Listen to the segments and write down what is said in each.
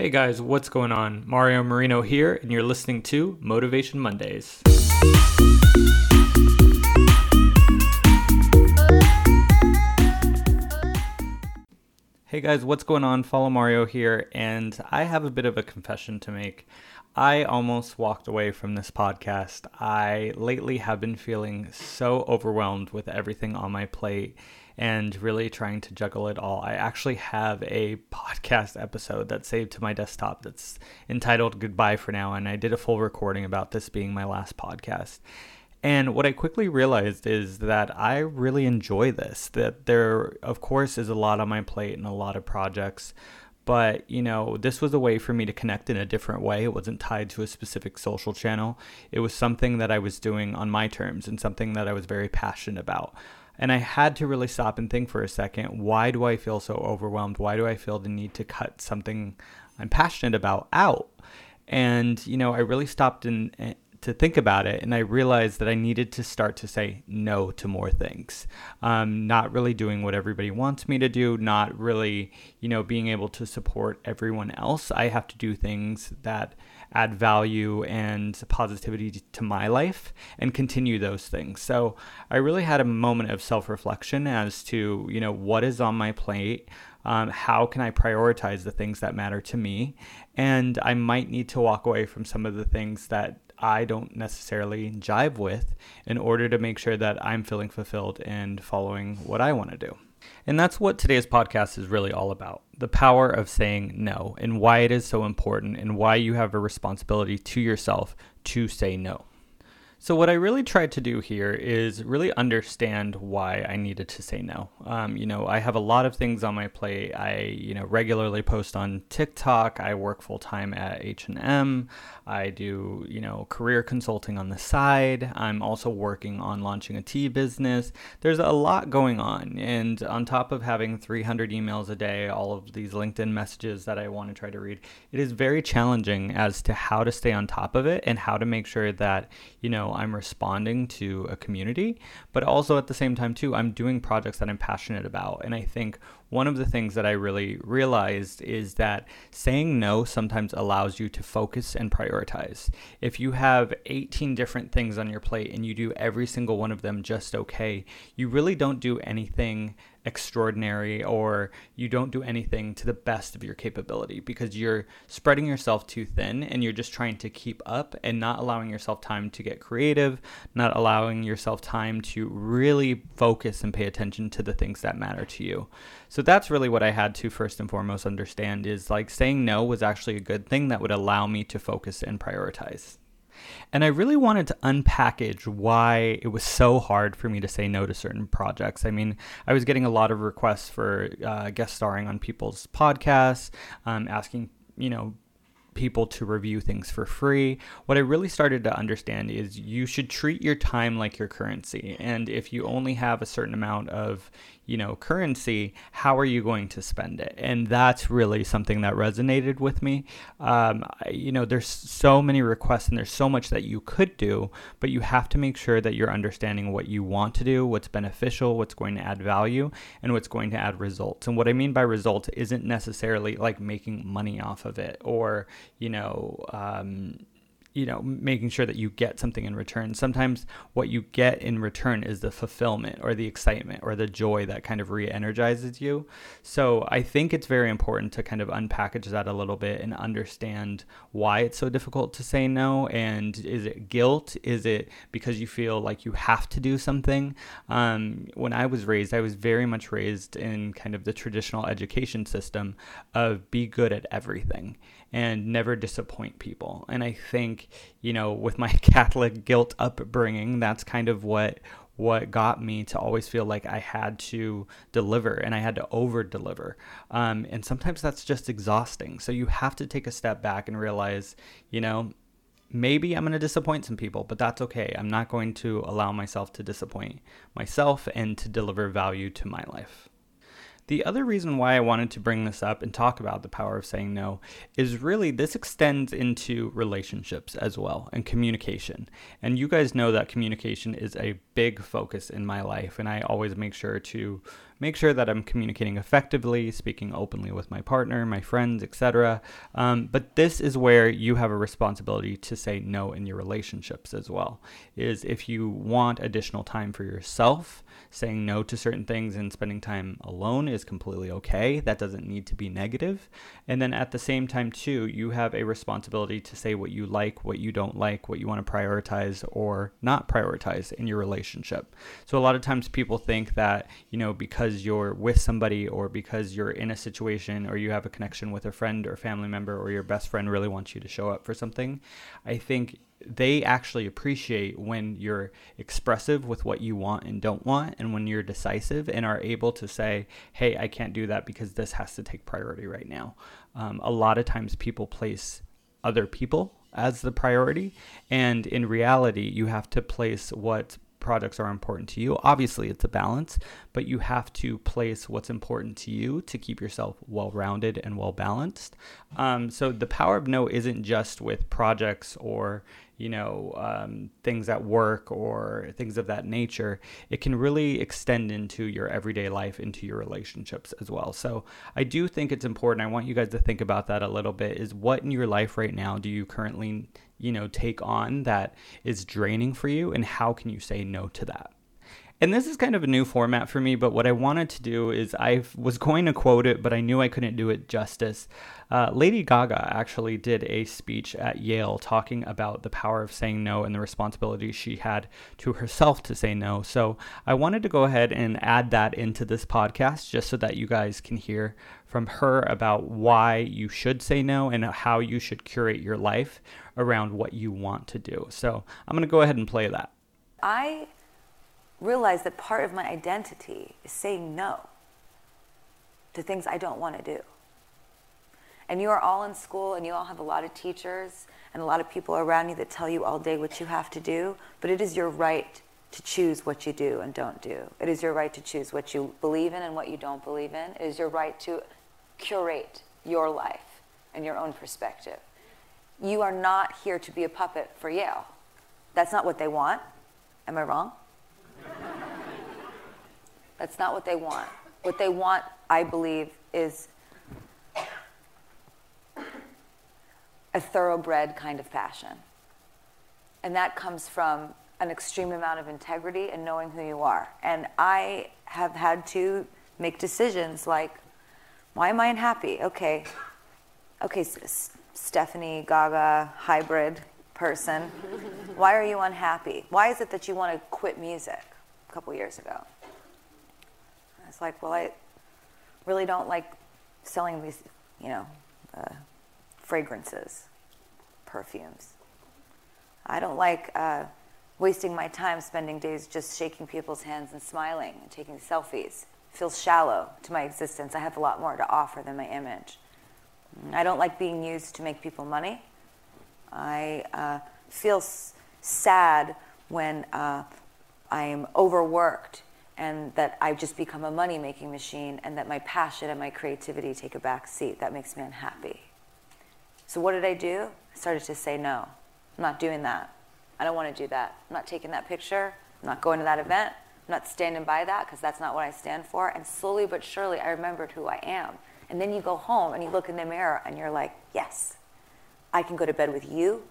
Hey guys, what's going on? Mario Marino here, and you're listening to Motivation Mondays. Hey guys, what's going on? Follow Mario here, and I have a bit of a confession to make. I almost walked away from this podcast. I lately have been feeling so overwhelmed with everything on my plate and really trying to juggle it all. I actually have a podcast episode that's saved to my desktop that's entitled Goodbye for Now, and I did a full recording about this being my last podcast. And what I quickly realized is that I really enjoy this, that there, of course, is a lot on my plate and a lot of projects. But, you know, this was a way for me to connect in a different way. It wasn't tied to a specific social channel. It was something that I was doing on my terms and something that I was very passionate about. And I had to really stop and think for a second why do I feel so overwhelmed? Why do I feel the need to cut something I'm passionate about out? And, you know, I really stopped and to think about it and I realized that I needed to start to say no to more things. Um, not really doing what everybody wants me to do, not really, you know, being able to support everyone else. I have to do things that add value and positivity to my life and continue those things. So I really had a moment of self reflection as to, you know, what is on my plate. Um, how can I prioritize the things that matter to me? And I might need to walk away from some of the things that I don't necessarily jive with in order to make sure that I'm feeling fulfilled and following what I want to do. And that's what today's podcast is really all about the power of saying no and why it is so important and why you have a responsibility to yourself to say no. So, what I really tried to do here is really understand why I needed to say no. Um, you know, I have a lot of things on my plate. I, you know, regularly post on TikTok. I work full time at H and M. I do, you know, career consulting on the side. I'm also working on launching a tea business. There's a lot going on, and on top of having 300 emails a day, all of these LinkedIn messages that I want to try to read, it is very challenging as to how to stay on top of it and how to make sure that you know I'm responding to a community, but also at the same time too I'm doing projects that I'm passionate about. And I think one of the things that I really realized is that saying no sometimes allows you to focus and prioritize. If you have 18 different things on your plate and you do every single one of them just okay, you really don't do anything extraordinary or you don't do anything to the best of your capability because you're spreading yourself too thin and you're just trying to keep up and not allowing yourself time to get creative, not allowing yourself time to really focus and pay attention to the things that matter to you. So that's really what I had to first and foremost understand is like saying no was actually a good thing that would allow me to focus and prioritize. And I really wanted to unpackage why it was so hard for me to say no to certain projects. I mean, I was getting a lot of requests for uh, guest starring on people's podcasts, um, asking, you know, people to review things for free. What I really started to understand is you should treat your time like your currency. And if you only have a certain amount of, you know, currency, how are you going to spend it? And that's really something that resonated with me. Um, you know, there's so many requests and there's so much that you could do, but you have to make sure that you're understanding what you want to do, what's beneficial, what's going to add value, and what's going to add results. And what I mean by results isn't necessarily like making money off of it or, you know, um, you know making sure that you get something in return. Sometimes what you get in return is the fulfillment or the excitement or the joy that kind of re-energizes you. So i think it's very important to kind of unpackage that a little bit and understand why it's so difficult to say no and is it guilt? Is it because you feel like you have to do something? Um, when i was raised i was very much raised in kind of the traditional education system of be good at everything and never disappoint people. And I think, you know, with my Catholic guilt upbringing, that's kind of what what got me to always feel like I had to deliver and I had to over deliver. Um, and sometimes that's just exhausting. So you have to take a step back and realize, you know, maybe I'm going to disappoint some people, but that's okay. I'm not going to allow myself to disappoint myself and to deliver value to my life. The other reason why I wanted to bring this up and talk about the power of saying no is really this extends into relationships as well and communication. And you guys know that communication is a big focus in my life, and I always make sure to make sure that I'm communicating effectively, speaking openly with my partner, my friends, etc. Um, but this is where you have a responsibility to say no in your relationships as well. Is if you want additional time for yourself, saying no to certain things and spending time alone is completely okay. That doesn't need to be negative. And then at the same time, too, you have a responsibility to say what you like, what you don't like, what you want to prioritize or not prioritize in your relationship. So a lot of times people think that, you know, because you're with somebody or because you're in a situation or you have a connection with a friend or family member or your best friend really wants you to show up for something, I think they actually appreciate when you're expressive with what you want and don't want and when you're decisive and are able to say hey i can't do that because this has to take priority right now. Um, a lot of times people place other people as the priority and in reality you have to place what products are important to you. Obviously, it's a balance, but you have to place what's important to you to keep yourself well rounded and well balanced. Um, so, the power of no isn't just with projects or you know, um, things at work or things of that nature, it can really extend into your everyday life, into your relationships as well. So I do think it's important. I want you guys to think about that a little bit is what in your life right now do you currently, you know, take on that is draining for you and how can you say no to that? And this is kind of a new format for me, but what I wanted to do is I was going to quote it, but I knew I couldn't do it justice. Uh, Lady Gaga actually did a speech at Yale talking about the power of saying no and the responsibility she had to herself to say no. So I wanted to go ahead and add that into this podcast just so that you guys can hear from her about why you should say no and how you should curate your life around what you want to do. So I'm going to go ahead and play that. I realize that part of my identity is saying no to things I don't want to do. And you are all in school and you all have a lot of teachers and a lot of people around you that tell you all day what you have to do, but it is your right to choose what you do and don't do. It is your right to choose what you believe in and what you don't believe in. It is your right to curate your life and your own perspective. You are not here to be a puppet for Yale. That's not what they want. Am I wrong? That's not what they want. What they want, I believe, is a thoroughbred kind of passion. And that comes from an extreme amount of integrity and knowing who you are. And I have had to make decisions like, why am I unhappy? Okay, okay, S- Stefani Gaga hybrid person, why are you unhappy? Why is it that you want to quit music a couple years ago? It's like, well, I really don't like selling these, you know, uh, fragrances, perfumes. I don't like uh, wasting my time spending days just shaking people's hands and smiling and taking selfies. It feels shallow to my existence. I have a lot more to offer than my image. I don't like being used to make people money. I uh, feel s- sad when uh, I'm overworked and that I've just become a money making machine and that my passion and my creativity take a back seat. That makes me unhappy. So, what did I do? I started to say no. I'm not doing that. I don't want to do that. I'm not taking that picture. I'm not going to that event. I'm not standing by that because that's not what I stand for. And slowly but surely, I remembered who I am. And then you go home and you look in the mirror and you're like, yes, I can go to bed with you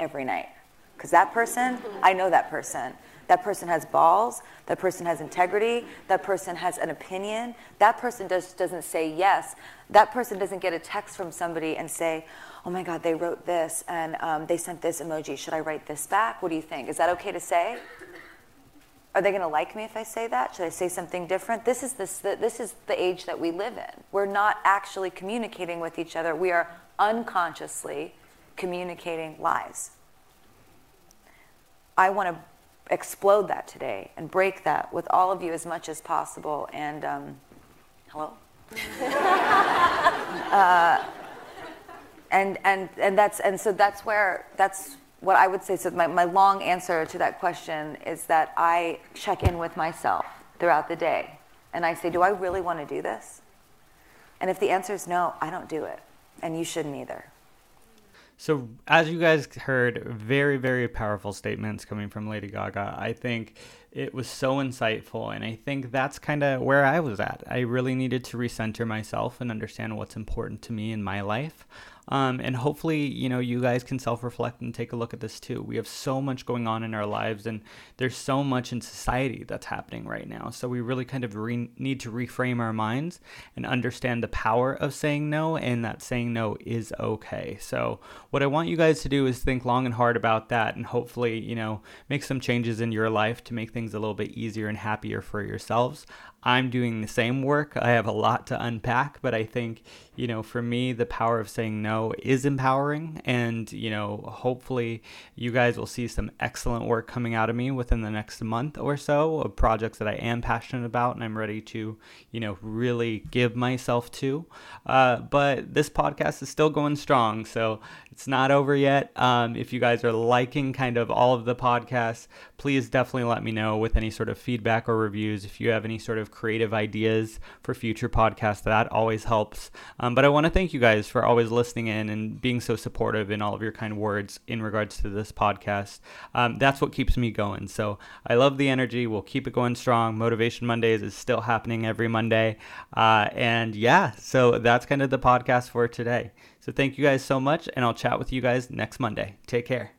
every night. Because that person, I know that person. That person has balls. That person has integrity. That person has an opinion. That person does, doesn't say yes. That person doesn't get a text from somebody and say, oh my God, they wrote this and um, they sent this emoji. Should I write this back? What do you think? Is that okay to say? Are they going to like me if I say that? Should I say something different? This is, this, this is the age that we live in. We're not actually communicating with each other. We are unconsciously communicating lies. I want to explode that today and break that with all of you as much as possible. And um, hello. uh, and and and that's and so that's where that's what I would say. So my, my long answer to that question is that I check in with myself throughout the day, and I say, do I really want to do this? And if the answer is no, I don't do it, and you shouldn't either. So, as you guys heard, very, very powerful statements coming from Lady Gaga. I think it was so insightful. And I think that's kind of where I was at. I really needed to recenter myself and understand what's important to me in my life. Um, and hopefully, you know, you guys can self reflect and take a look at this too. We have so much going on in our lives, and there's so much in society that's happening right now. So we really kind of re- need to reframe our minds and understand the power of saying no, and that saying no is okay. So, what I want you guys to do is think long and hard about that, and hopefully, you know, make some changes in your life to make things a little bit easier and happier for yourselves. I'm doing the same work. I have a lot to unpack, but I think, you know, for me, the power of saying no is empowering. And, you know, hopefully you guys will see some excellent work coming out of me within the next month or so of projects that I am passionate about and I'm ready to, you know, really give myself to. Uh, but this podcast is still going strong. So it's not over yet. Um, if you guys are liking kind of all of the podcasts, please definitely let me know with any sort of feedback or reviews. If you have any sort of creative ideas for future podcasts, that always helps. Um, but I want to thank you guys for always listening in and being so supportive in all of your kind words in regards to this podcast. Um, that's what keeps me going. So I love the energy. We'll keep it going strong. Motivation Mondays is still happening every Monday. Uh, and yeah, so that's kind of the podcast for today. So thank you guys so much, and I'll chat with you guys next Monday. Take care.